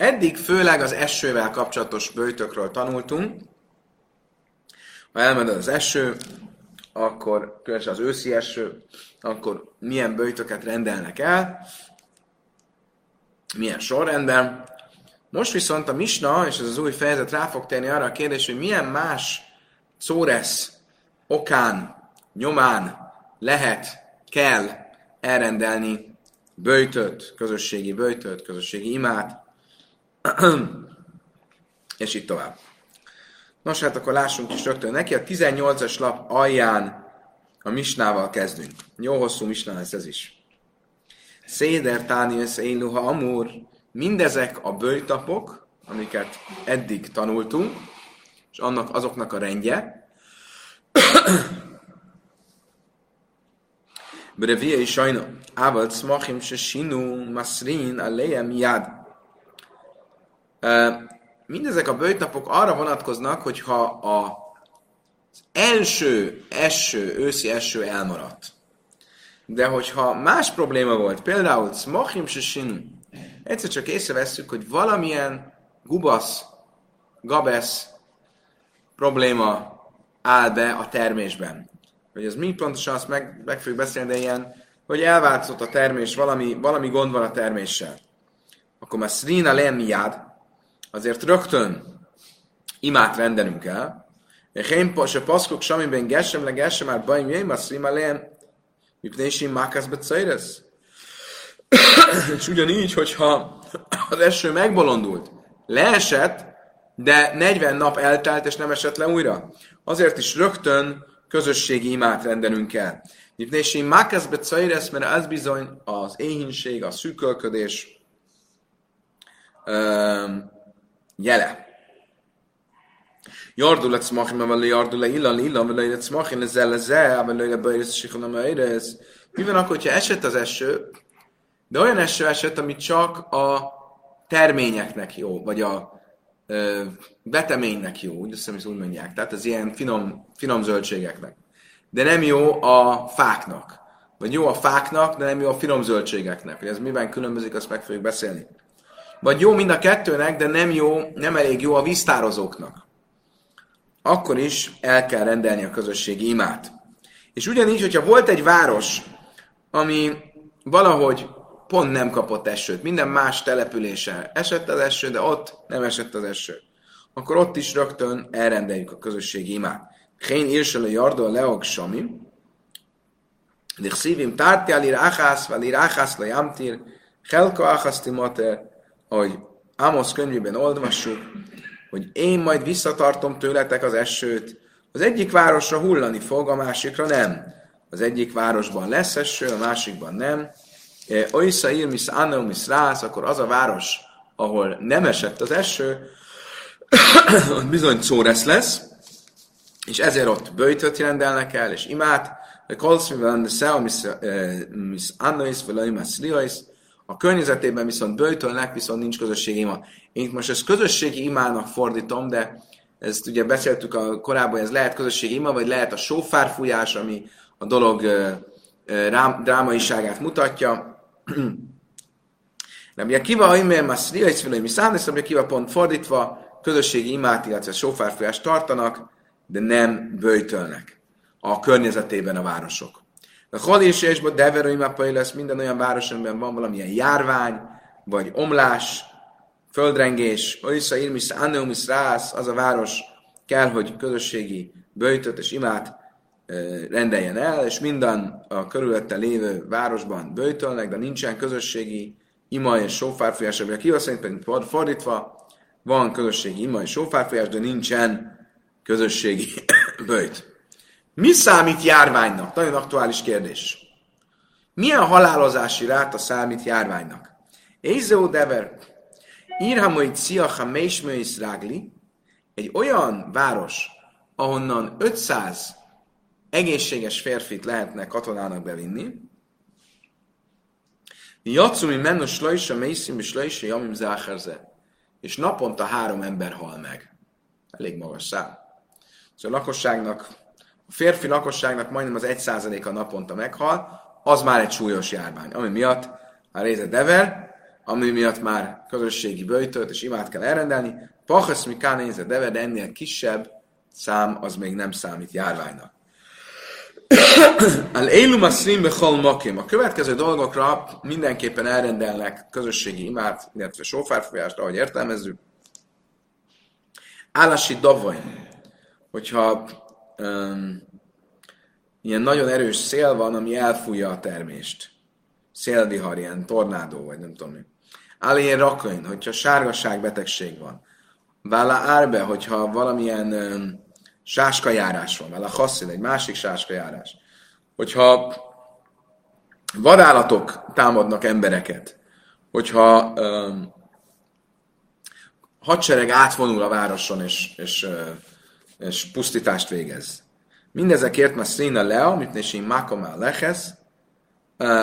Eddig főleg az esővel kapcsolatos bőtökről tanultunk. Ha elmegy az eső, akkor különösen az őszi eső, akkor milyen bőtöket rendelnek el, milyen sorrendben. Most viszont a Misna, és ez az új fejezet rá fog térni arra a kérdés, hogy milyen más szóresz okán, nyomán lehet, kell elrendelni bőjtöt, közösségi bőjtöt, közösségi imát, és így tovább. Nos, hát akkor lássunk is rögtön neki. A 18-as lap alján a misnával kezdünk. Jó hosszú misna lesz ez is. Széder Tánius Éluha Amur, mindezek a bőjtapok, amiket eddig tanultunk, és annak azoknak a rendje. Brevia is sajna. Ával cmachim se sinu masrin alejem jad. Mindezek a bőjtapok arra vonatkoznak, hogyha a, az első eső, őszi eső elmaradt. De hogyha más probléma volt, például cmachim se sinu, egyszer csak észrevesszük, hogy valamilyen gubasz, gabesz probléma áll be a termésben. Hogy ez mi pontosan, azt meg, meg fogjuk beszélni, de ilyen, hogy elváltozott a termés, valami, valami gond van a terméssel. Akkor már szrina len miád, azért rögtön imát rendelünk el, én se paszkok samiben gesem le gesem már bajm jöjj, már szrina len, mipnésim mákász becajresz. És ugyanígy, hogyha az eső megbolondult, leesett, de 40 nap eltelt, és nem esett le újra. Azért is rögtön közösségi imát rendelünk el. Nipnési mákasz becajresz, mert ez bizony az éhínség, a szűkölködés um, jele. Jardul et smachim, vagy jardul le illan, illan, vagy le smachim, ez el, ez el, vagy le bejresz, sikonam, ez. Mi van akkor, hogyha esett az eső, de olyan eső esett, ami csak a terményeknek jó, vagy a ö, beteménynek jó, úgy hiszem, úgy mondják. Tehát az ilyen finom, finom zöldségeknek. De nem jó a fáknak. Vagy jó a fáknak, de nem jó a finom zöldségeknek. Hogy ez miben különbözik, azt meg fogjuk beszélni. Vagy jó mind a kettőnek, de nem jó, nem elég jó a víztározóknak. Akkor is el kell rendelni a közösségi imát. És ugyanígy, hogyha volt egy város, ami valahogy pont nem kapott esőt. Minden más településen esett az eső, de ott nem esett az eső. Akkor ott is rögtön elrendeljük a közösségi imát. Hén írsel a jardó leog sami, de szívim tártja lir achász, vagy lir achász le jamtír, helka achaszti mater, ahogy Amos könyvében olvassuk, hogy én majd visszatartom tőletek az esőt, az egyik városra hullani fog, a másikra nem. Az egyik városban lesz eső, a másikban nem. Oisza ír, misz Anno, misz Rász, akkor az a város, ahol nem esett az eső, bizony szóresz lesz, és ezért ott bőjtöt rendelnek el, és imát, kolszmivel lenne szeo, misz Annois, vagy misz a környezetében viszont bőjtölnek, viszont nincs közösségi ima. Én most ezt közösségi imának fordítom, de ezt ugye beszéltük a korábban, ez lehet közösségi ima, vagy lehet a sófárfújás, ami a dolog drámaiságát mutatja. Rabbi Akiva, Aimer, Masria, és Filai Miszándesz, Rabbi Akiva pont fordítva, közösségi imát, illetve sófárfújást tartanak, de nem bőjtölnek a környezetében a városok. A hol és és deverőimapai lesz minden olyan város, amiben van valamilyen járvány, vagy omlás, földrengés, Oisza Irmis Anneumis Rász, az a város kell, hogy közösségi bőjtöt és imát rendeljen el, és minden a körülötte lévő városban bőjtölnek, de nincsen közösségi ima és sófárfújás, ami a kiva szerint pedig fordítva, van közösségi ima és sófárfújás, de nincsen közösségi bőjt. Mi számít járványnak? Nagyon aktuális kérdés. Milyen halálozási ráta számít járványnak? Ézó Dever, Írhamoid Sziacha Meismőis Rágli, egy olyan város, ahonnan 500 egészséges férfit lehetne katonának bevinni, Jatszumi menno slajsa, mészim és slajsa, jamim záherze. És naponta három ember hal meg. Elég magas szám. Szóval a lakosságnak, a férfi lakosságnak majdnem az egy százaléka naponta meghal, az már egy súlyos járvány. Ami miatt a réze dever, ami miatt már közösségi böjtöt és imát kell elrendelni. Pachasz mi kánézze deve, de ennél kisebb szám az még nem számít járványnak. Al élum a makim. A következő dolgokra mindenképpen elrendelnek közösségi imát, illetve sófárfolyást, ahogy értelmezzük. Állasi davai. Hogyha um, ilyen nagyon erős szél van, ami elfújja a termést. Szélvihar, ilyen tornádó, vagy nem tudom mi. Állén rakain, hogyha sárgasság betegség van. Vála árbe, hogyha valamilyen um, sáskajárás van, vála haszil, egy másik sáskajárás. Hogyha vadállatok támadnak embereket, hogyha um, hadsereg átvonul a városon és, és, és pusztítást végez. Mindezekért ma szína lea, mit nési makomá lehesz,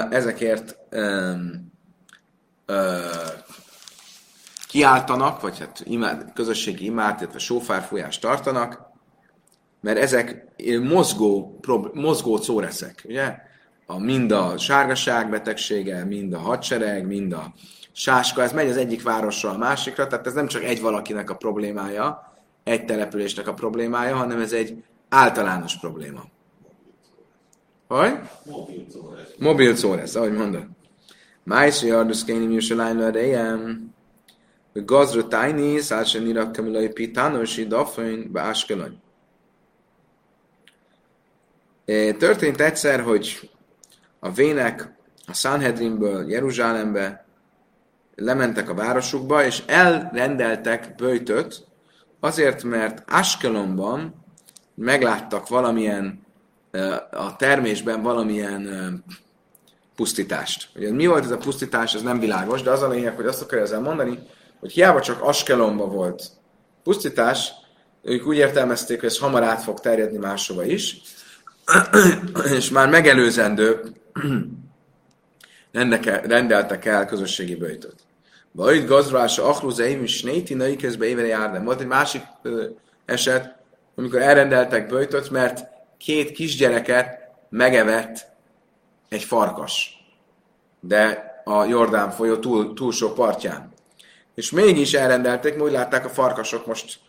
ezekért um, uh, kiáltanak, vagy hát imád, közösségi imát, illetve sófárfújást tartanak, mert ezek mozgó, prob, mozgó szóreszek, ugye? A, mind a sárgaság betegsége, mind a hadsereg, mind a sáska, ez megy az egyik városról a másikra, tehát ez nem csak egy valakinek a problémája, egy településnek a problémája, hanem ez egy általános probléma. Hogy? Mobil szóresz, ahogy mondod. Májszri arduszkénim Jushalány Larejem, Gazra Tájni, Szálsen Irak Kamilai Pitánosi Dafön, Báskelany. Történt egyszer, hogy a vének a Sanhedrinből Jeruzsálembe lementek a városukba, és elrendeltek böjtöt, azért, mert Askelonban megláttak valamilyen, a termésben valamilyen pusztítást. Ugye mi volt ez a pusztítás, ez nem világos, de az a lényeg, hogy azt akarja ezzel mondani, hogy hiába csak Askelonban volt pusztítás, ők úgy értelmezték, hogy ez hamar át fog terjedni máshova is, és már megelőzendő rendeltek el közösségi böjtöt. Vagy gazdása ahlúzeim is néti női közben évere járni. Volt egy másik eset, amikor elrendeltek böjtöt, mert két kisgyereket megevett egy farkas. De a Jordán folyó túl, túlsó partján. És mégis elrendelték, úgy látták, a farkasok most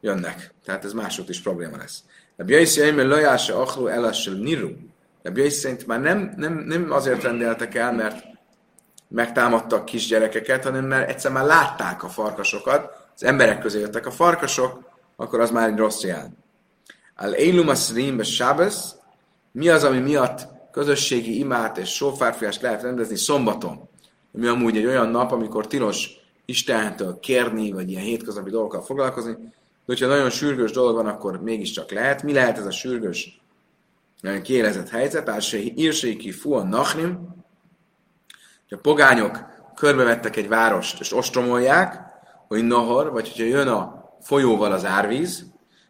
jönnek. Tehát ez másod is probléma lesz. A Bjaiszi Eimer Lajása Achló Elassel Niru. A Bjaiszi szerint már nem, nem, nem azért rendeltek el, mert megtámadtak kisgyerekeket, hanem mert egyszer már látták a farkasokat, az emberek közé jöttek a farkasok, akkor az már egy rossz jel. Al Eilum Asrim Shabbos, mi az, ami miatt közösségi imát és sófárfiást lehet rendezni szombaton, ami amúgy egy olyan nap, amikor tilos Istentől kérni, vagy ilyen hétköznapi dolgokkal foglalkozni, de hogyha nagyon sürgős dolog van, akkor mégiscsak lehet. Mi lehet ez a sürgős, nagyon kiélezett helyzet? Ásé írséki fu a nachnim, hogy a pogányok körbevettek egy várost, és ostromolják, hogy nohor, vagy hogyha jön a folyóval az árvíz,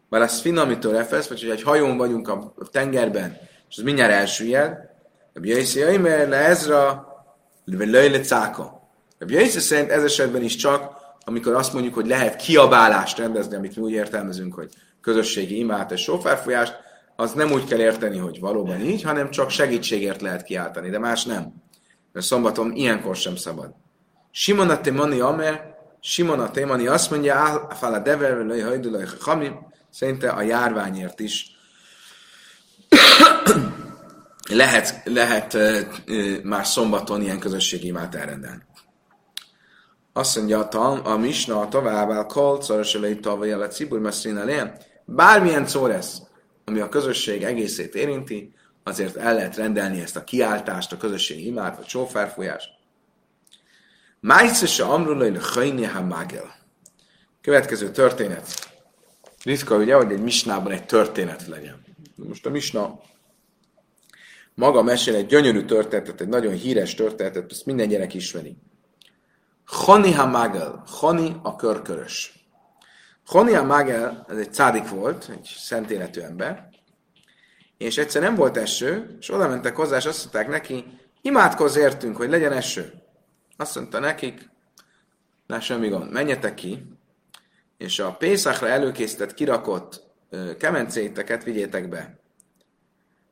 vagy az finamitől refesz, vagy hogyha egy hajón vagyunk a tengerben, és az mindjárt elsüllyed, a Bjaiszi mert le ezra, löjle cáka. A Bjaiszi szerint ez esetben is csak, amikor azt mondjuk, hogy lehet kiabálást rendezni, amit mi úgy értelmezünk, hogy közösségi imát és sofárfolyást, az nem úgy kell érteni, hogy valóban így, hanem csak segítségért lehet kiáltani, de más nem mert szombaton ilyenkor sem szabad. Simon a Témani Amer, Simon a Témani azt mondja, a a dever, lej hajdulaj hami, szerinte a járványért is lehet, lehet már szombaton ilyen közösségi imát elrendelni. Azt mondja a, tam, a Misna a továbbá, kol, szoros elejé tavaly a cibur, mert bármilyen szó lesz, ami a közösség egészét érinti, azért el lehet rendelni ezt a kiáltást, a közösségi imát, vagy sófárfolyást. Májszese amrulai le ha magel. Következő történet. Ritka ugye, hogy egy misnában egy történet legyen. Most a misna maga mesél egy gyönyörű történetet, egy nagyon híres történetet, ezt minden gyerek ismeri. Chani Hamagel, Chani a körkörös. Chani Hamagel, ez egy cádik volt, egy szent életű ember, és egyszer nem volt eső, és oda mentek hozzá, és azt mondták neki, imádkozz értünk, hogy legyen eső. Azt mondta nekik, na semmi gond, menjetek ki, és a Pészakra előkészített, kirakott kemencéteket vigyétek be.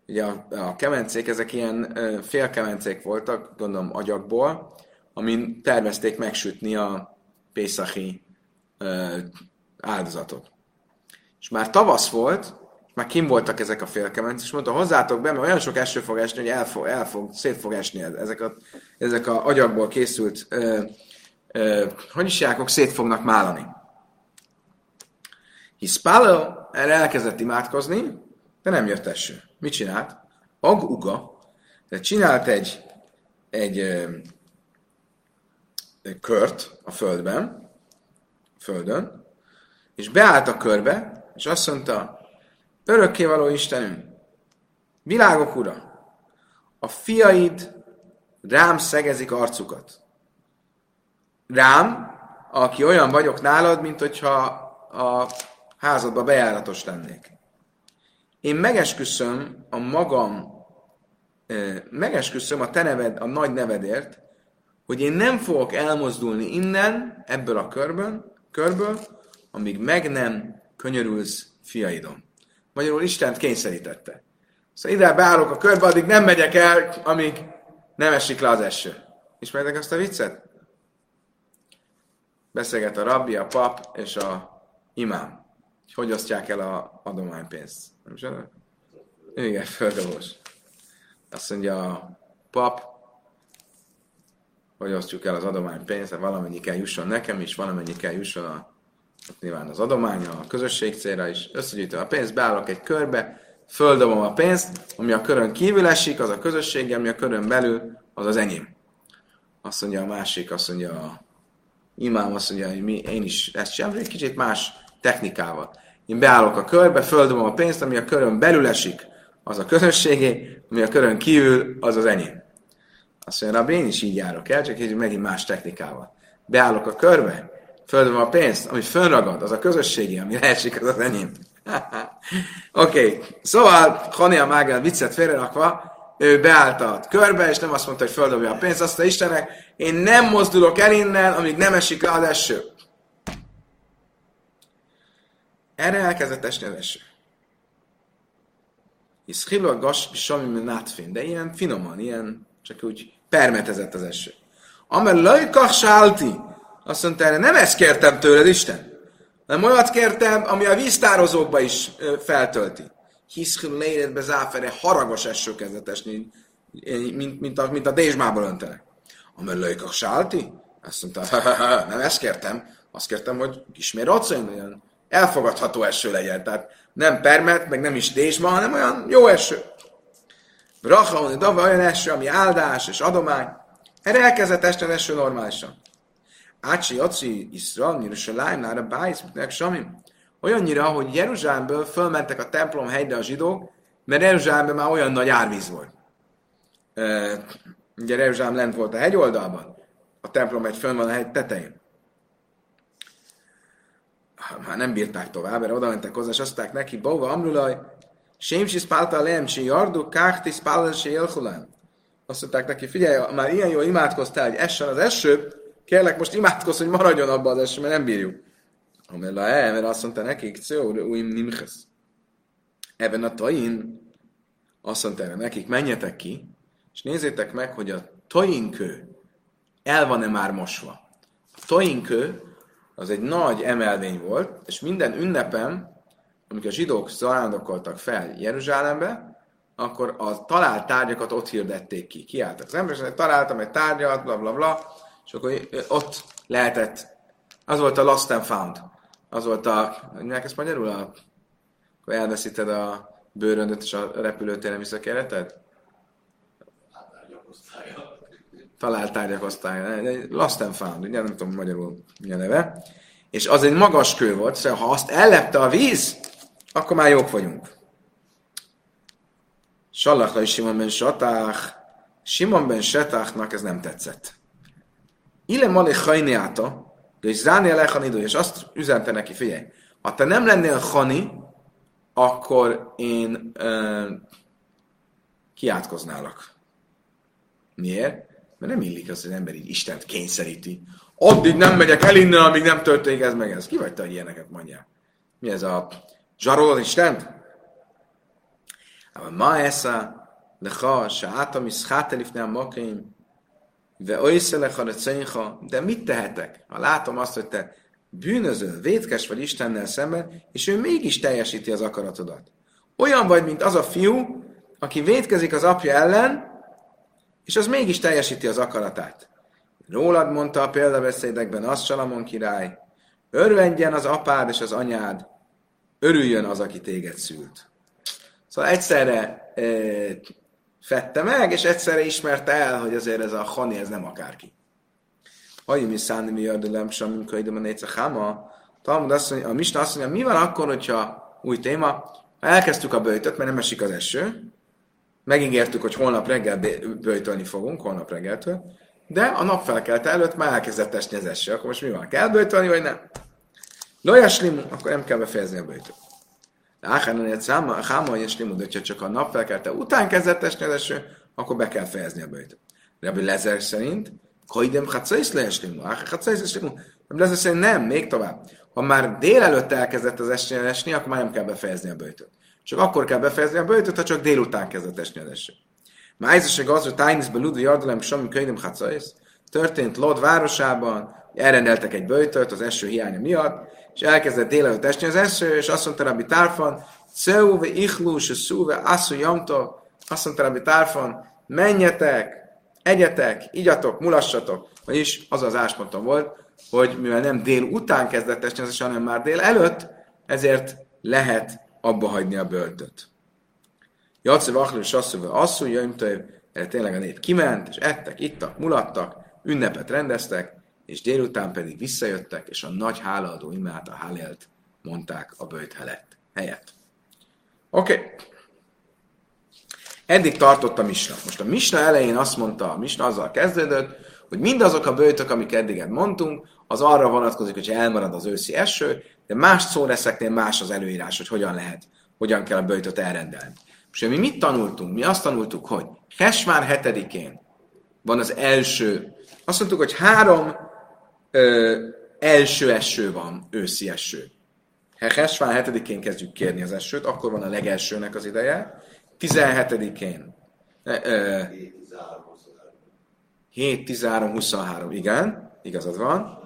Ugye a, a kemencék, ezek ilyen félkemencék voltak, gondolom agyagból, amin tervezték megsütni a Pészachi áldozatot. És már tavasz volt, már kim voltak ezek a félkemenc, és mondta, hozzátok be, mert olyan sok eső fog esni, hogy el fog, szét fog esni ezek a, ezek a agyagból készült ö, ö, hogy is jákok szét fognak málani. Hiszpáló erre elkezdett imádkozni, de nem jött eső. Mit csinált? Ag-uga, de csinált egy, egy, egy kört a földben, földön, és beállt a körbe, és azt mondta, örökkévaló Istenünk, világok ura, a fiaid rám szegezik arcukat. Rám, aki olyan vagyok nálad, mint hogyha a házadba bejáratos lennék. Én megesküszöm a magam, megesküszöm a te neved, a nagy nevedért, hogy én nem fogok elmozdulni innen, ebből a körből, körből amíg meg nem könyörülsz fiaidon. Magyarul Istent kényszerítette. Szóval ide beállok a körbe, addig nem megyek el, amíg nem esik le az eső. Ismertek azt a viccet? Beszélget a rabbi, a pap és a imám. Hogy osztják el a adománypénzt. Nem is Igen, földolós. Azt mondja a pap, hogy osztjuk el az adománypénzt, valamennyi kell jusson nekem is, valamennyi kell jusson a nyilván az adománya, a közösség célra is, összegyűjtöm a pénzt, beállok egy körbe, földobom a pénzt, ami a körön kívül esik, az a közösség, ami a körön belül, az az enyém. Azt mondja a másik, azt mondja a imám, azt mondja, hogy mi, én is ezt csinálom, egy kicsit más technikával. Én beállok a körbe, földobom a pénzt, ami a körön belül esik, az a közösségé, ami a körön kívül, az az enyém. Azt mondja, én is így járok el, csak egy megint más technikával. Beállok a körbe, földön a pénzt, ami fönragad, az a közösségi, ami leesik, az az enyém. Oké, okay. szóval Hania Mágán viccet félrerakva, ő beállt körbe, és nem azt mondta, hogy földobja a pénzt, azt a Istennek, én nem mozdulok el innen, amíg nem esik le az eső. Erre elkezdett esni az eső. Hisz a gas, sami nátfén, de ilyen finoman, ilyen csak úgy permetezett az eső. Amel lajkach azt mondta erre, nem ezt kértem tőled, Isten, hanem olyat kértem, ami a víztározókba is feltölti. Hiszkül léredbe záfere haragos eső kezdett esni, mint, mint, a, mint a dézsmából öntenek. A sálti? Azt mondta, nem ezt kértem, azt kértem, hogy ismér océn, olyan elfogadható eső legyen. Tehát nem permet, meg nem is dézsma, hanem olyan jó eső. Bracha, olyan eső, ami áldás és adomány. Erre elkezdett esni eső normálisan. Ácsi Jaci Nára Bájsz, meg Samim. Olyannyira, hogy Jeruzsálemből fölmentek a templom helyre a zsidók, mert Jeruzsálemben már olyan nagy árvíz volt. E, ugye Jeruzsálem lent volt a hegyoldalban, a templom egy fönn van a hegy tetején. Már nem bírták tovább, mert oda mentek hozzá, és azt mondták neki, Bóva Amrulaj, Sémsi spálta lem, si jardu, káhti spálta. Azt mondták neki, figyelj, már ilyen jól imádkoztál, hogy essen az eső, kérlek most imádkozz, hogy maradjon abba az eső, mert nem bírjuk. Amella el, mert azt mondta nekik, szó, uim nimches. Ebben a tain azt mondta erre nekik, menjetek ki, és nézzétek meg, hogy a toinkő el van-e már mosva. A toinkő az egy nagy emelvény volt, és minden ünnepem, amikor a zsidók zarándokoltak fel Jeruzsálembe, akkor a talált tárgyakat ott hirdették ki. Kiálltak az emberek, találtam egy tárgyat, bla bla bla, és akkor ott lehetett, az volt a lost and found. Az volt a, hogy ezt magyarul? A, akkor elveszíted a bőröndöt és a repülőtéren visszakereted? Talált tárgyak osztálya. Lost and found, ugye nem tudom magyarul mi a neve. És az egy magas kő volt, szóval ha azt ellepte a víz, akkor már jók vagyunk. Sallach Simon ben Satach. Simon ben Satachnak ez nem tetszett. Ile mali hajniáta, és záni a idő, és azt üzente neki, figyelj, ha te nem lennél Hani, akkor én uh, kiátkoználak. Miért? Mert nem illik az, hogy az ember így Istent kényszeríti. Addig nem megyek el innen, amíg nem történik ez meg ez. Ki vagy te, hogy ilyeneket mondjál? Mi ez a zsarol Istent? Ma esza, lecha, se átam is a makeim, ve oiszelech a de mit tehetek? Ha látom azt, hogy te bűnöző, vétkes vagy Istennel szemben, és ő mégis teljesíti az akaratodat. Olyan vagy, mint az a fiú, aki vétkezik az apja ellen, és az mégis teljesíti az akaratát. Rólad mondta a példabeszédekben az Salamon király, örvendjen az apád és az anyád, örüljön az, aki téged szült. Szóval egyszerre e, fette meg, és egyszerre ismerte el, hogy azért ez a Hani, ez nem akárki. Haji mi szállni mi jördölem, sem könyvem a négy háma. Talmud azt mondja, a Misna azt mondja, mi van akkor, hogyha új téma, elkezdtük a bőjtöt, mert nem esik az eső, megígértük, hogy holnap reggel bőjtölni fogunk, holnap reggeltől, de a nap felkelte előtt már elkezdett esni az eső. Akkor most mi van? Kell bőjtölni, vagy nem? Lojaslimu, akkor nem kell befejezni a bőjtöt. De Áhánon száma, háma, hogy eslimu, de ha csak a nap felkelte után kezdett esni az eső, akkor be kell fejezni a bőjtöt. Rabbi Lezer szerint, Kaidem Hatzais leeslimu, Hatzais leeslimu. Rabbi Lezer szerint nem, még tovább. Ha már délelőtt elkezdett az esni, esni, akkor már nem kell befejezni a bőjtöt. Csak akkor kell befejezni a bőjtöt, ha csak délután kezdett esni az eső. Májzeség az, hogy Tájniszben Ludu Jardalem Sami Könyvem Hatzais, történt Lod városában, elrendeltek egy bőjtöt az eső hiánya miatt, és elkezdett délelőtt esni az eső, és azt mondta Rabbi Tárfan, Ceu ve ichlu, se szú, ve asszu jamta, azt mondta Rabbi Tárfan, menjetek, egyetek, igyatok, mulassatok. Vagyis az az áspontom volt, hogy mivel nem dél után kezdett esni az eső, hanem már dél előtt, ezért lehet abba hagyni a böltöt. Jaci Vachlu és Asszú, Asszú, Jöjmtöv, erre tényleg a nép kiment, és ettek, ittak, mulattak, ünnepet rendeztek, és délután pedig visszajöttek, és a nagy hálaadó imát, a Halélt mondták a bőjt helyett. Oké. Okay. Eddig tartott a Misna. Most a Misna elején azt mondta, a Misna azzal kezdődött, hogy mindazok a bőjtök, amik eddig mondtunk, az arra vonatkozik, hogy elmarad az őszi eső, de más szóreszeknél más az előírás, hogy hogyan lehet, hogyan kell a bőjtöt elrendelni. És mi mit tanultunk? Mi azt tanultuk, hogy Hesvár hetedikén van az első, azt mondtuk, hogy három ö, első eső van, őszi eső. Hesvár hetedikén kezdjük kérni az esőt, akkor van a legelsőnek az ideje. 17-én. 7, 13, 23, igen, igazad van.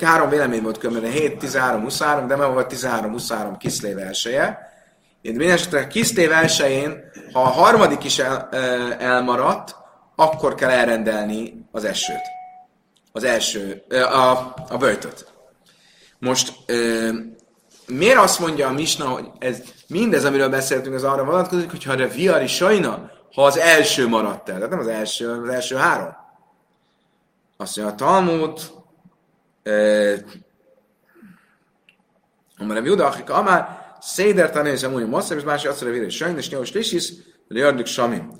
Három vélemény volt különben, 7, 13, 23, de már volt 13, 23 Kiszlév elsője. Én minden esetre Kiszlév elsőjén, ha a harmadik is el, elmaradt, akkor kell elrendelni az esőt. Az első, a, a böjtöt. Most miért azt mondja a Misna, hogy ez mindez, amiről beszéltünk, az arra vonatkozik, hogyha a viari sajna, ha az első maradt el, tehát nem az első, az első három. Azt mondja a Talmud, Amar Juda, akik amár Széder tanéz amúgy mosszem, és másik azt mondja, hogy sajnos nyolc lisis, hogy jördük samim.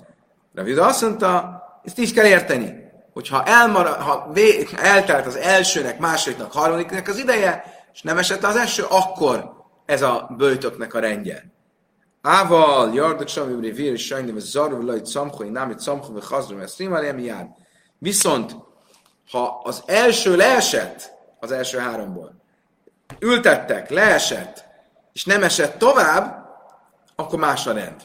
Rav Juda azt mondta, ezt is kell érteni, hogyha elmarad, ha vé, eltelt az elsőnek, másodiknak, harmadiknak az ideje, és nem esett az első, akkor ez a bőtöknek a rendje. Ával, jardok samim, vér, és sajni, vagy zaru, lajt, szamchó, námit, hazrum, ezt rímar, jár. Viszont, ha az első leesett, az első háromból, ültettek, leesett, és nem esett tovább, akkor más a rend.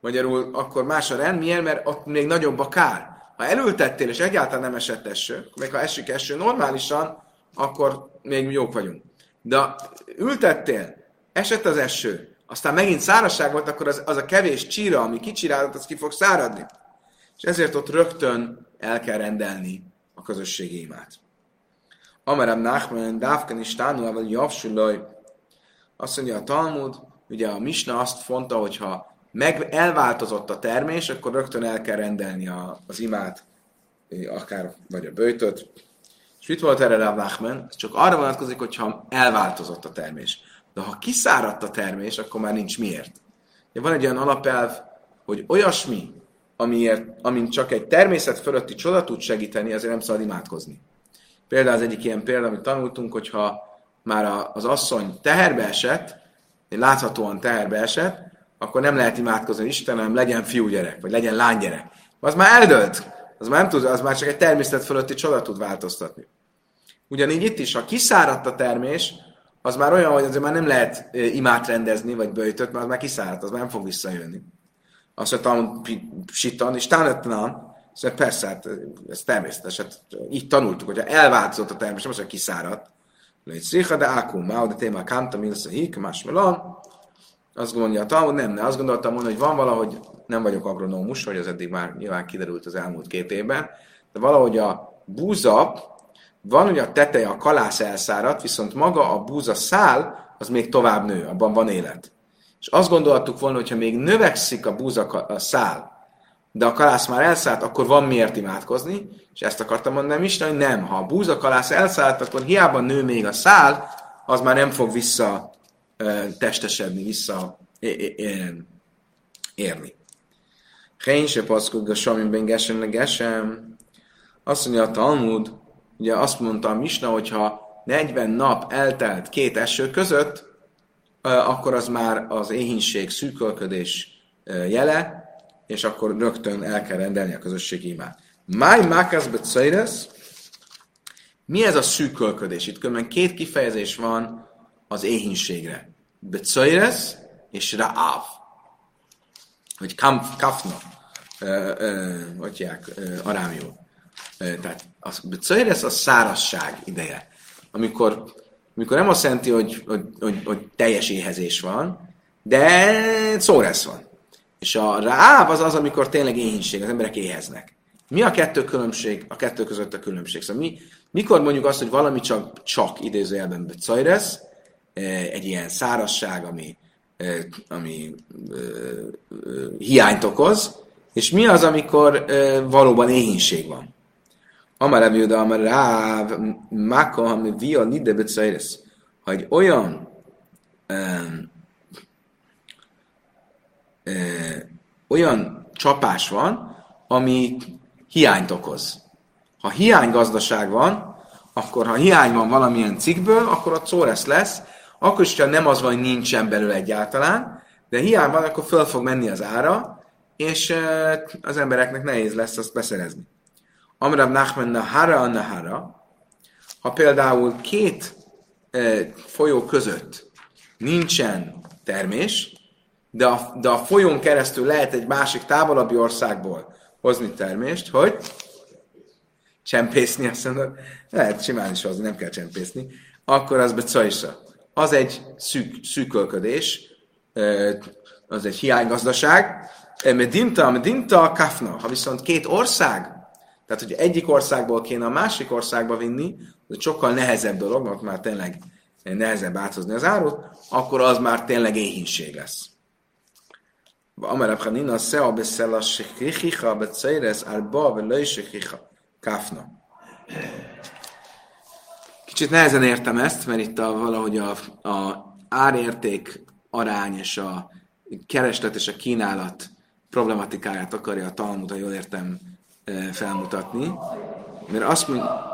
Magyarul akkor más a rend, miért? Mert ott még nagyobb a kár. Ha elültettél, és egyáltalán nem esett eső, még ha esik eső normálisan, akkor még jók vagyunk. De ültettél, esett az eső, aztán megint szárazság volt, akkor az, az a kevés csíra, ami kicsirálott, az ki fog száradni. És ezért ott rögtön el kell rendelni a közösségi imát. Amerem Nachman, Dávken is Tánuával Javsulaj, azt mondja a Talmud, ugye a Misna azt fonta, hogyha meg elváltozott a termés, akkor rögtön el kell rendelni a, az imát, akár vagy a bőjtöt. És mit volt erre a Nachman? Ez csak arra vonatkozik, hogyha elváltozott a termés. De ha kiszáradt a termés, akkor már nincs miért. De van egy olyan alapelv, hogy olyasmi, amiért, amint csak egy természet fölötti csoda tud segíteni, azért nem szabad imádkozni. Például az egyik ilyen példa, amit tanultunk, hogyha már az asszony teherbe esett, láthatóan teherbe esett, akkor nem lehet imádkozni Istenem, legyen fiúgyerek, vagy legyen lánygyerek. Az már eldölt, az már, nem tud, az már csak egy természet fölötti csoda tud változtatni. Ugyanígy itt is, ha kiszáradt a termés, az már olyan, hogy azért már nem lehet imát rendezni, vagy bőjtöt, mert az már kiszáradt, az már nem fog visszajönni. Azt mondta, sittan, és tánetnan, Szóval persze, hát ez természetes, hát így tanultuk, hogyha elváltozott a termés, nem az, hogy kiszáradt. Légy de ákum, de téma kánta, milsz a hík, más melon. Azt gondolja a Talmud, nem, ne, azt gondoltam volna, hogy van valahogy, nem vagyok agronómus, hogy az eddig már nyilván kiderült az elmúlt két évben, de valahogy a búza, van ugye a teteje, a kalász elszáradt, viszont maga a búza szál, az még tovább nő, abban van élet. És azt gondoltuk volna, hogyha még növekszik a búza a szál, de a kalász már elszállt, akkor van miért imádkozni, és ezt akartam mondani is, hogy nem, ha a búza kalász elszállt, akkor hiába nő még a szál, az már nem fog vissza testesedni, vissza érni. Hén se paszkod a samin gesem. Azt mondja a Talmud, ugye azt mondta a Misna, hogyha 40 nap eltelt két eső között, akkor az már az éhínség, szűkölködés jele, és akkor rögtön el kell rendelni a közösségi imát. Máj mákasz becaides, mi ez a szűkölködés? Itt különben két kifejezés van az éhínségre. Becaides és Raav. Vagy kafna, hogyják, arámiul. Tehát a becaides a szárasság ideje. Amikor, amikor nem azt jelenti, hogy, hogy, hogy, hogy teljes éhezés van, de szóresz van. És a ráv az az, amikor tényleg éhínség, az emberek éheznek. Mi a kettő különbség, a kettő között a különbség? Szóval mi, mikor mondjuk azt, hogy valami csak, csak idézőjelben becajresz, egy ilyen szárasság, ami, ami hiányt okoz, és mi az, amikor valóban éhínség van? Amar Rabbi Amar Ráv, Maka, ami via nide becajresz. Ha olyan olyan csapás van, ami hiányt okoz. Ha hiány gazdaság van, akkor ha hiány van valamilyen cikkből, akkor ott szóresz lesz, akkor is, ha nem az van, hogy nincsen belőle egyáltalán, de hiány van, akkor föl fog menni az ára, és az embereknek nehéz lesz azt beszerezni. Amrav Nachman Nahara a Nahara, ha például két folyó között nincsen termés, de a, de a folyón keresztül lehet egy másik távolabbi országból hozni termést, hogy csempészni, azt mondod, lehet simán is hozni, nem kell csempészni, akkor az becajsa az egy szűk, szűkölködés, az egy hiánygazdaság. Medinta, medinta, kafna. Ha viszont két ország, tehát hogy egyik országból kéne a másik országba vinni, az sokkal nehezebb dolog, mert már tényleg nehezebb áthozni az árut, akkor az már tényleg éhínség lesz. Amara Pranina Sea Beszela Sekichicha Beceres Arba Velei Sekicha Kafna. Kicsit nehezen értem ezt, mert itt a, valahogy a, a árérték arány és a kereslet és a kínálat problematikáját akarja a Talmud, ha jól értem, felmutatni. Mert azt mondja,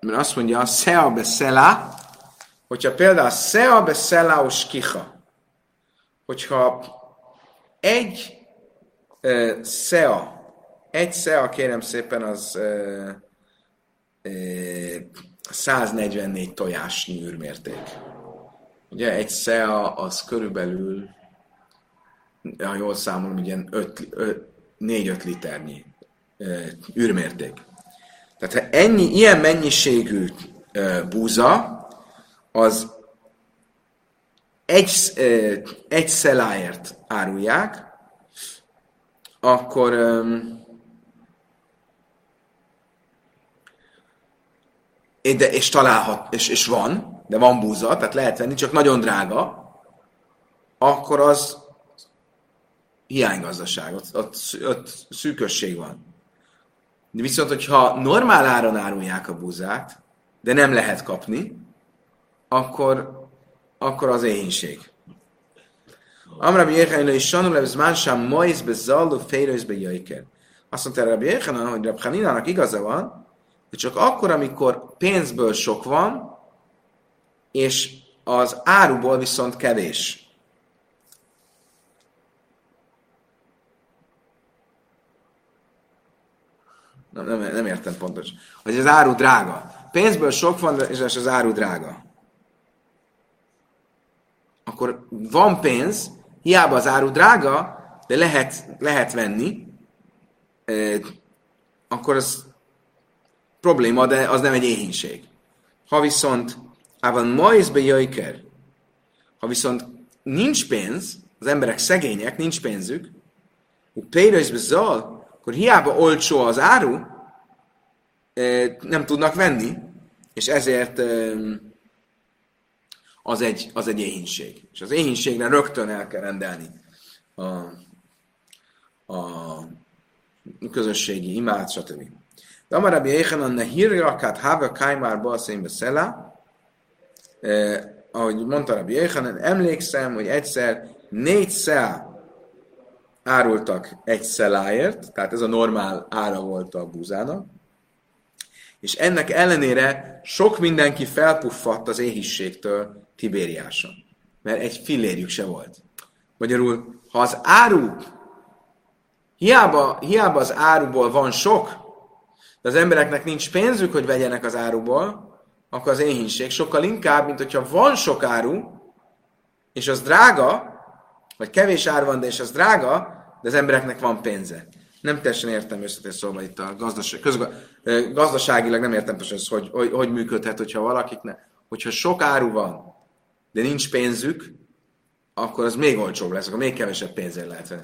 mert azt mondja, szea beszela, hogyha például szea beszela kiha, hogyha egy uh, szea, egy szea kérem szépen az uh, uh, 144 tojás űrmérték. Ugye egy szea az körülbelül, ha jól számolom, ilyen 4-5 liternyi űrmérték. Tehát ha ennyi, ilyen mennyiségű búza, az egy, egy szeláért árulják, akkor de, és találhat, és, és van, de van búza, tehát lehet venni, csak nagyon drága, akkor az hiánygazdaság, ott, ott, ott szűkösség van. De viszont, hogyha normál áron árulják a búzát, de nem lehet kapni, akkor akkor az éhínség. Amrabi Jéhaina is sanul, ez más sem majsz be zallu fejrőz be jöjker. Azt mondta Rabbi Jéhaina, hogy Rabbi Haninának igaza van, hogy csak akkor, amikor pénzből sok van, és az áruból viszont kevés. Nem, nem, nem értem pontos. Hogy az áru drága. Pénzből sok van, és az áru drága akkor van pénz, hiába az áru drága, de lehet, lehet venni, akkor az probléma, de az nem egy éhínség. Ha viszont ával majzbe jöjker, ha viszont nincs pénz, az emberek szegények, nincs pénzük, pénzbe zal, akkor hiába olcsó az áru, nem tudnak venni, és ezért az egy, az egy éhínség. És az éhínségre rögtön el kell rendelni a, a közösségi imád, stb. De amarabi éhenan ne hírjakát háve kájmárba a szénbe szela, eh, ahogy mondta Rabbi Jéhanan, emlékszem, hogy egyszer négy szá árultak egy szeláért, tehát ez a normál ára volt a búzának, és ennek ellenére sok mindenki felpuffadt az éhisségtől Tibériáson, mert egy fillérjük se volt. Magyarul, ha az áru, hiába, hiába az áruból van sok, de az embereknek nincs pénzük, hogy vegyenek az áruból, akkor az éhínség sokkal inkább, mint hogyha van sok áru, és az drága, vagy kevés áru van, de és az drága, de az embereknek van pénze. Nem teljesen értem összetett szóval itt a gazdaság, közga, gazdaságilag nem értem pontosan, hogy, hogy hogy működhet, hogyha valakiknek, hogyha sok áru van, de nincs pénzük, akkor az még olcsóbb lesz, akkor még kevesebb pénzért lehet venni.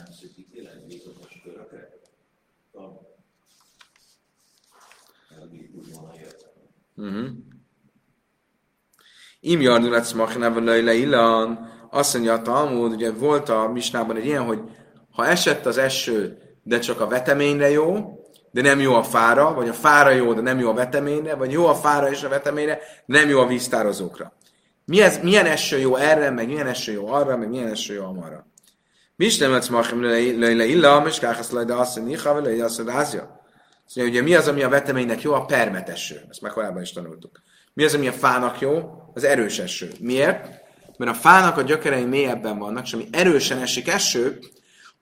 Uh-huh. Im jardulat smachinában le illan, azt mondja a Talmud, ugye volt a misnában egy ilyen, hogy ha esett az eső, de csak a veteményre jó, de nem jó a fára, vagy a fára jó, de nem jó a veteményre, vagy jó a fára és a veteményre, de nem jó a víztározókra. Mi ez, milyen eső jó erre, meg milyen eső jó arra, meg milyen eső jó amarra. Misnem lesz machim le illa, és káhasz le, de azt mondja, ha vele, azt mondja, Szóval ugye mi az, ami a veteménynek jó? A permeteső. Ezt már korábban is tanultuk. Mi az, ami a fának jó? Az erős eső. Miért? Mert a fának a gyökerei mélyebben vannak, és ami erősen esik eső,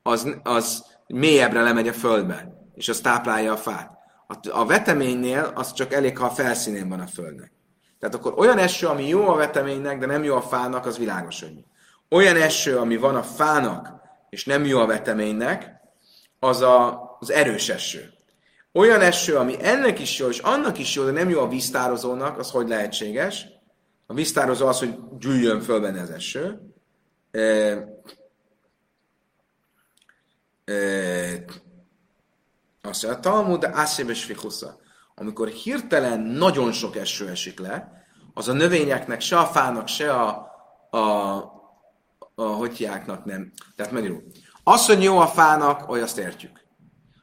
az, az mélyebbre lemegy a földbe, és az táplálja a fát. A, a veteménynél az csak elég, ha a felszínén van a földnek. Tehát akkor olyan eső, ami jó a veteménynek, de nem jó a fának, az világos, hogy mi. Olyan eső, ami van a fának, és nem jó a veteménynek, az a, az erős eső. Olyan eső, ami ennek is jó, és annak is jó, de nem jó a víztározónak, az hogy lehetséges? A víztározó az, hogy gyűjjön föl benne az eső. E, e, azt mondja, a Talmud, de ászébes. Amikor hirtelen nagyon sok eső esik le, az a növényeknek, se a fának, se a, a, a hotyáknak nem. Tehát magyarul. Az, hogy jó a fának, hogy azt értjük.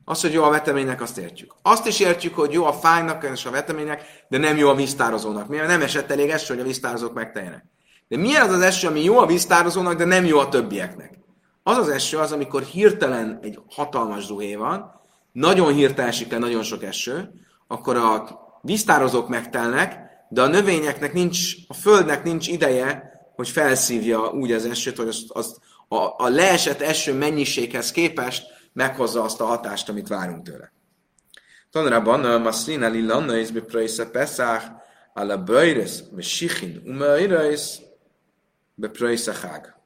Az, hogy jó a veteménynek, azt értjük. Azt is értjük, hogy jó a fájnak és a veteménynek, de nem jó a víztározónak. Miért nem esett elég eső, hogy a víztározók megteljenek. De milyen az az eső, ami jó a víztározónak, de nem jó a többieknek? Az az eső az, amikor hirtelen egy hatalmas zuhé van, nagyon hirtelen esik le nagyon sok eső, akkor a víztározók megtelnek, de a növényeknek nincs, a földnek nincs ideje, hogy felszívja úgy az esőt, hogy azt, azt a, a leesett eső mennyiséghez képest meghozza azt a hatást, amit várunk tőle. Tanrában a Maslina Lillanna is be Preise Pesach, a Böjres, be Sichin, Umeires, be Preise Chag.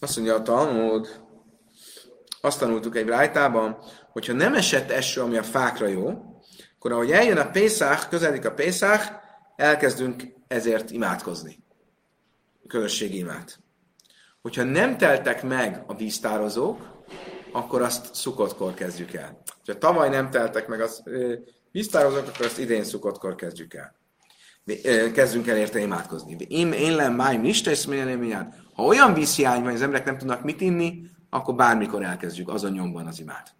Azt mondja a Talmud, azt tanultuk egy rájtában, hogyha nem esett eső, ami a fákra jó, akkor ahogy eljön a Pészák, közeledik a Pészák, elkezdünk ezért imádkozni. Közösségi imát. Hogyha nem teltek meg a víztározók, akkor azt szukottkor kezdjük el. Ha tavaly nem teltek meg a víztározók, akkor azt idén szukottkor kezdjük el. Kezdünk el érte imádkozni. Én, én lem máj Ha olyan vízhiány van, az emberek nem tudnak mit inni, akkor bármikor elkezdjük azon nyomban az imát.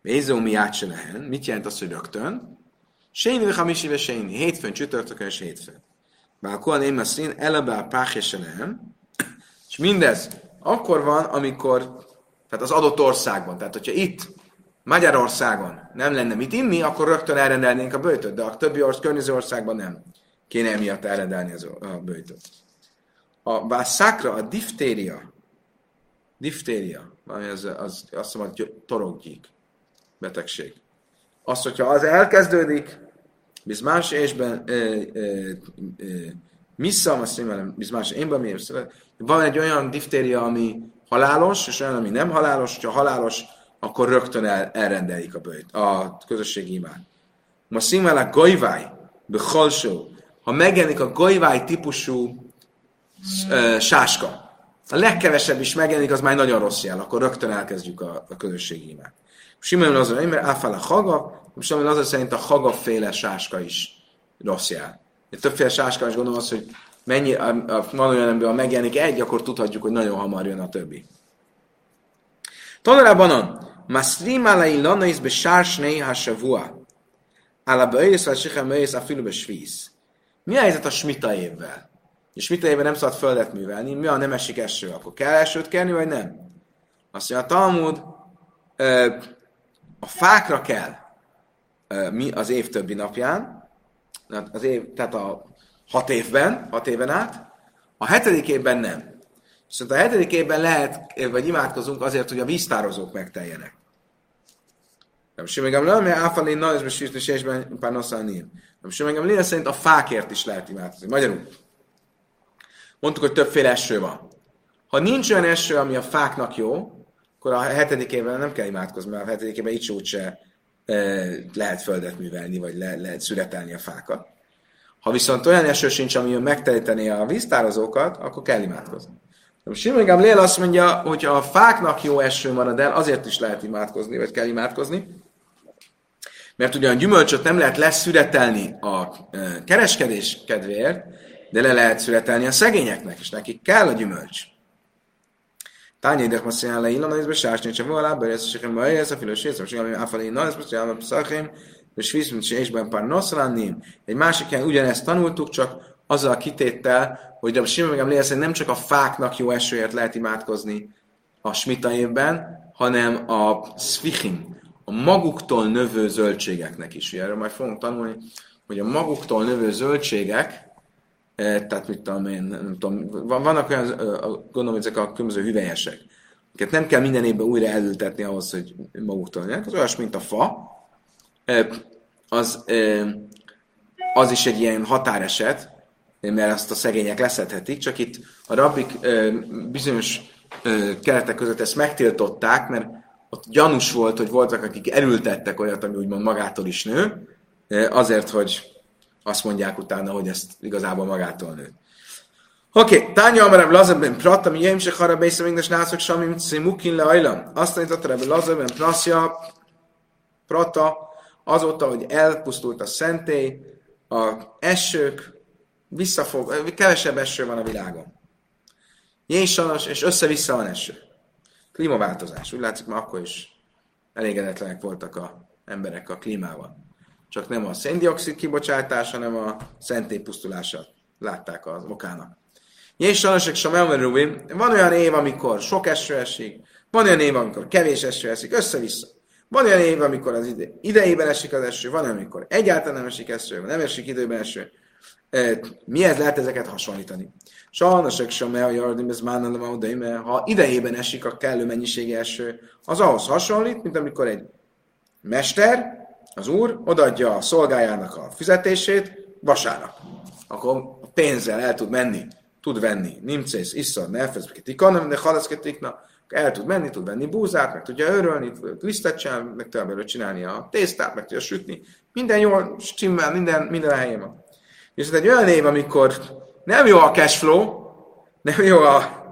Vézó mi se lehen. Mit jelent az, hogy rögtön? Séni hamisi ve séni. Hétfőn, csütörtökön és hétfőn. Bár kohan én meszrin, elebe a páhéselem. És mindez akkor van, amikor, tehát az adott országban, tehát hogyha itt, Magyarországon nem lenne mit inni, akkor rögtön elrendelnénk a bőtöt, de a többi orsz, környező országban nem kéne emiatt elrendelni az, a bőtöt. A vászákra a diftéria, diftéria, ami az, az, azt mondom, hogy toroggyík betegség. Az, hogyha az elkezdődik, biz más ésben Missza, azt mondom, bizmás, én miért Van egy olyan diftéria, ami halálos, és olyan, ami nem halálos. Ha halálos, akkor rögtön el, elrendelik a bőjt, a közösségi imán. Ma szimele gajváj, bechalsó, ha megjelenik a gajváj típusú uh, sáska, a legkevesebb is megjelenik, az már nagyon rossz jel, akkor rögtön elkezdjük a, a közösségi imát. Simon az, mert áfál a haga, Simon az szerint a hagaféle sáska is rossz jel. Többféle sáska is gondolom az, hogy mennyi, a, a, van olyan, amiben megjelenik egy, akkor tudhatjuk, hogy nagyon hamar jön a többi. Tanulában a Masrim alai lanais be sársnei hasavua. Álla be ősz, vagy sichem ősz, a fülbe svíz. Mi a helyzet a smita évvel? És smita évben nem szabad földet művelni, mi a nem esik eső? Akkor kell esőt kelni, vagy nem? Azt mondja, a Talmud a fákra kell mi az év többi napján, az év, tehát a hat évben, hat éven át, a hetedik évben nem. Viszont a hetedik évben lehet, vagy imádkozunk azért, hogy a víztározók megteljenek. Nem simegem nem, mert áfalén na, ez most sírni sésben pár naszánim. Nem simegem léle szerint a fákért is lehet imádkozni. Magyarul. Mondtuk, hogy többféle eső van. Ha nincs olyan eső, ami a fáknak jó, akkor a hetedik évben nem kell imádkozni, mert a hetedik évben így se e, lehet földet művelni, vagy le, lehet születelni a fákat. Ha viszont olyan eső sincs, ami megtelíteni a víztározókat, akkor kell imádkozni. Simon Gamliel azt mondja, hogy a fáknak jó eső marad el, azért is lehet imádkozni, vagy kell imádkozni, mert ugyan gyümölcsöt nem lehet leszületelni a kereskedés kedvéért, de le lehet születelni a szegényeknek, és nekik kell a gyümölcs. Tányi idek azt mondja, leillan, ez besásni, csak volna, bőr ez a baj, ez a észre, csak ami áfalé, na, ez mondja, a szachim, és visz, mint és pár noszlannim. Egy másik helyen ugyanezt tanultuk, csak azzal a kitéttel, hogy a Simon megem hogy nem csak a fáknak jó esőért lehet imádkozni a smita évben, hanem a szvichim, a maguktól növő zöldségeknek is. Erről majd fogunk tanulni, hogy a maguktól növő zöldségek, tehát mit tudom én, nem tudom, vannak olyan, gondolom, ezek a különböző hüvelyesek, amiket nem kell minden évben újra elültetni ahhoz, hogy maguktól nőnek. Az olyas, mint a fa, eh, az, eh, az is egy ilyen határeset, mert azt a szegények leszedhetik, csak itt a rabbik bizonyos keretek között ezt megtiltották, mert ott gyanús volt, hogy voltak, akik erültettek olyat, ami úgymond magától is nő, azért, hogy azt mondják utána, hogy ezt igazából magától nő. Oké, okay. Tánya Amarav Lazarben Prata, mi jöjjön se harra bésze, még nászok samim cimukin le ajlam. Azt tanította Rebbe Lazarben Prasja, Prata, azóta, hogy elpusztult a szentély, a esők, visszafog, kevesebb eső van a világon. Jésanos, és össze-vissza van eső. Klímaváltozás. Úgy látszik, már akkor is elégedetlenek voltak a emberek a klímával. Csak nem a széndiokszid kibocsátás, hanem a szentély pusztulása látták az okának. És van olyan év, amikor sok eső esik, van olyan év, amikor kevés eső esik, össze-vissza. Van olyan év, amikor az ide, idejében esik az eső, van olyan, amikor egyáltalán nem esik eső, nem esik időben eső. Mihez lehet ezeket hasonlítani? Sajnos sem a jardim, ez már nem ha idejében esik a kellő mennyiségi eső, az ahhoz hasonlít, mint amikor egy mester, az úr odaadja a szolgájának a fizetését vasárnap. Akkor a pénzzel el tud menni, tud venni, nimcész, iszad, nefezketik, hanem de halaszketikna, el tud menni, tud venni búzát, meg tudja örölni, lisztet csinálni, meg tudja belőle csinálni a tésztát, meg tudja sütni. Minden jól stimmel, minden, minden helyén van. Viszont egy olyan év, amikor nem jó a cash flow, nem jó a,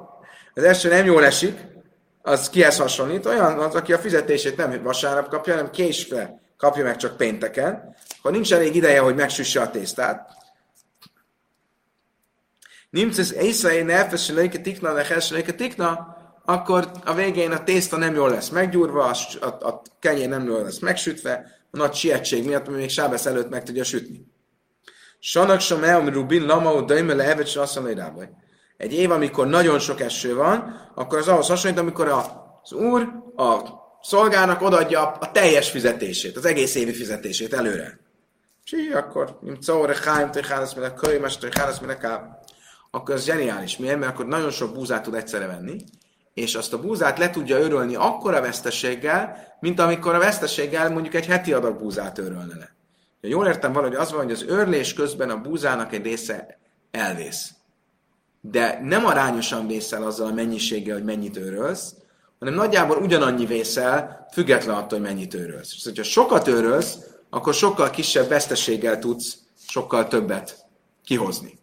az első nem jól esik, az kihez hasonlít, olyan az, aki a fizetését nem vasárnap kapja, hanem késve kapja meg csak pénteken, ha nincs elég ideje, hogy megsüsse a tésztát. Nincs ez észre, ne elfesülőke tikna, ne tikna, akkor a végén a tészta nem jól lesz meggyúrva, a, a, a kenyér nem jól lesz megsütve, a nagy sietség miatt, ami még sábesz előtt meg tudja sütni. Sanak sem el, rubin lama, daime le evet, azt Egy év, amikor nagyon sok eső van, akkor az ahhoz hasonlít, amikor az úr a szolgának odaadja a, teljes fizetését, az egész évi fizetését előre. Sí, akkor, mint szóra, hájm, töjhálasz, mint a kölymes, töjhálasz, mint a akkor ez zseniális. Miért? Mert akkor nagyon sok búzát tud egyszerre venni, és azt a búzát le tudja örölni akkora veszteséggel, mint amikor a veszteséggel mondjuk egy heti adag búzát örölne le. Jól értem valahogy az van, hogy az örlés közben a búzának egy része elvész. De nem arányosan vészel azzal a mennyiséggel, hogy mennyit őrölsz, hanem nagyjából ugyanannyi vészel, független attól, hogy mennyit őrölsz. És hogyha sokat őrölsz, akkor sokkal kisebb veszteséggel tudsz sokkal többet kihozni.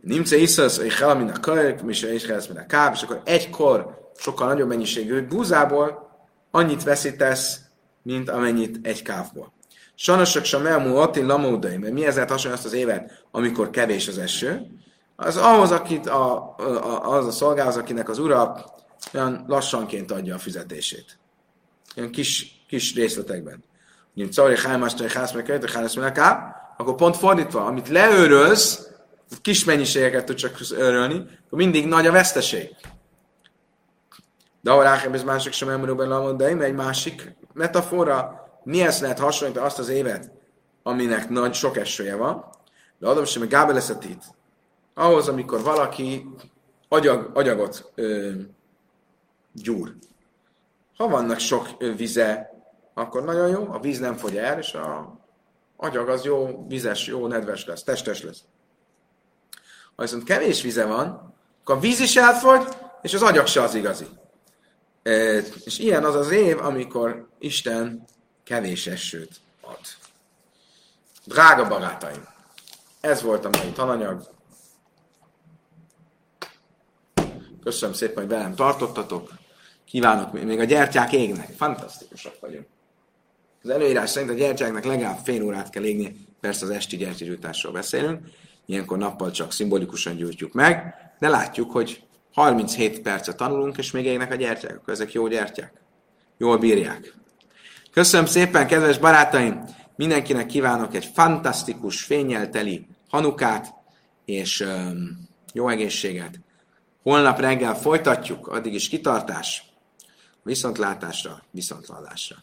Nimce iszasz, hogy hel, mint a kajk, mi se is a káb, és akkor egykor sokkal nagyobb mennyiségű búzából annyit veszítesz, mint amennyit egy kávból. Sajnosak sem elmú atin lamódai, mert mi ezzel hasonló azt az évet, amikor kevés az eső, az ahhoz, akit a, a, az a szolgához, akinek az ura olyan lassanként adja a fizetését. Ilyen kis, kis részletekben. Mint Czari Hájmástari Hász meg Hász akkor pont fordítva, amit leőrölsz, kis mennyiségeket tud csak örölni, akkor mindig nagy a veszteség. De ahol Rákem ez másik sem elmondó de egy másik metafora, mihez lehet hasonlítani azt az évet, aminek nagy sok esője van, de adom sem gábe lesz a tit. Ahhoz, amikor valaki agyag, agyagot ö, gyúr. Ha vannak sok vize, akkor nagyon jó, a víz nem fogy el, és a agyag az jó, vizes, jó, nedves lesz, testes lesz. Ha viszont kevés vize van, akkor a víz is elfogy, és az agyag se az igazi. És ilyen az az év, amikor Isten kevés esőt ad. Drága barátaim, ez volt a mai tananyag. Köszönöm szépen, hogy velem tartottatok. Kívánok, még a gyertyák égnek. Fantasztikusak vagyunk. Az előírás szerint a gyertyáknak legalább fél órát kell égni, persze az esti gyertyagyújtásról beszélünk, ilyenkor nappal csak szimbolikusan gyújtjuk meg, de látjuk, hogy 37 percet tanulunk, és még égnek a gyertyák, akkor ezek jó gyertyák. Jól bírják. Köszönöm szépen, kedves barátaim! Mindenkinek kívánok egy fantasztikus, fényelteli hanukát, és um, jó egészséget. Holnap reggel folytatjuk, addig is kitartás, viszontlátásra, viszontlátásra.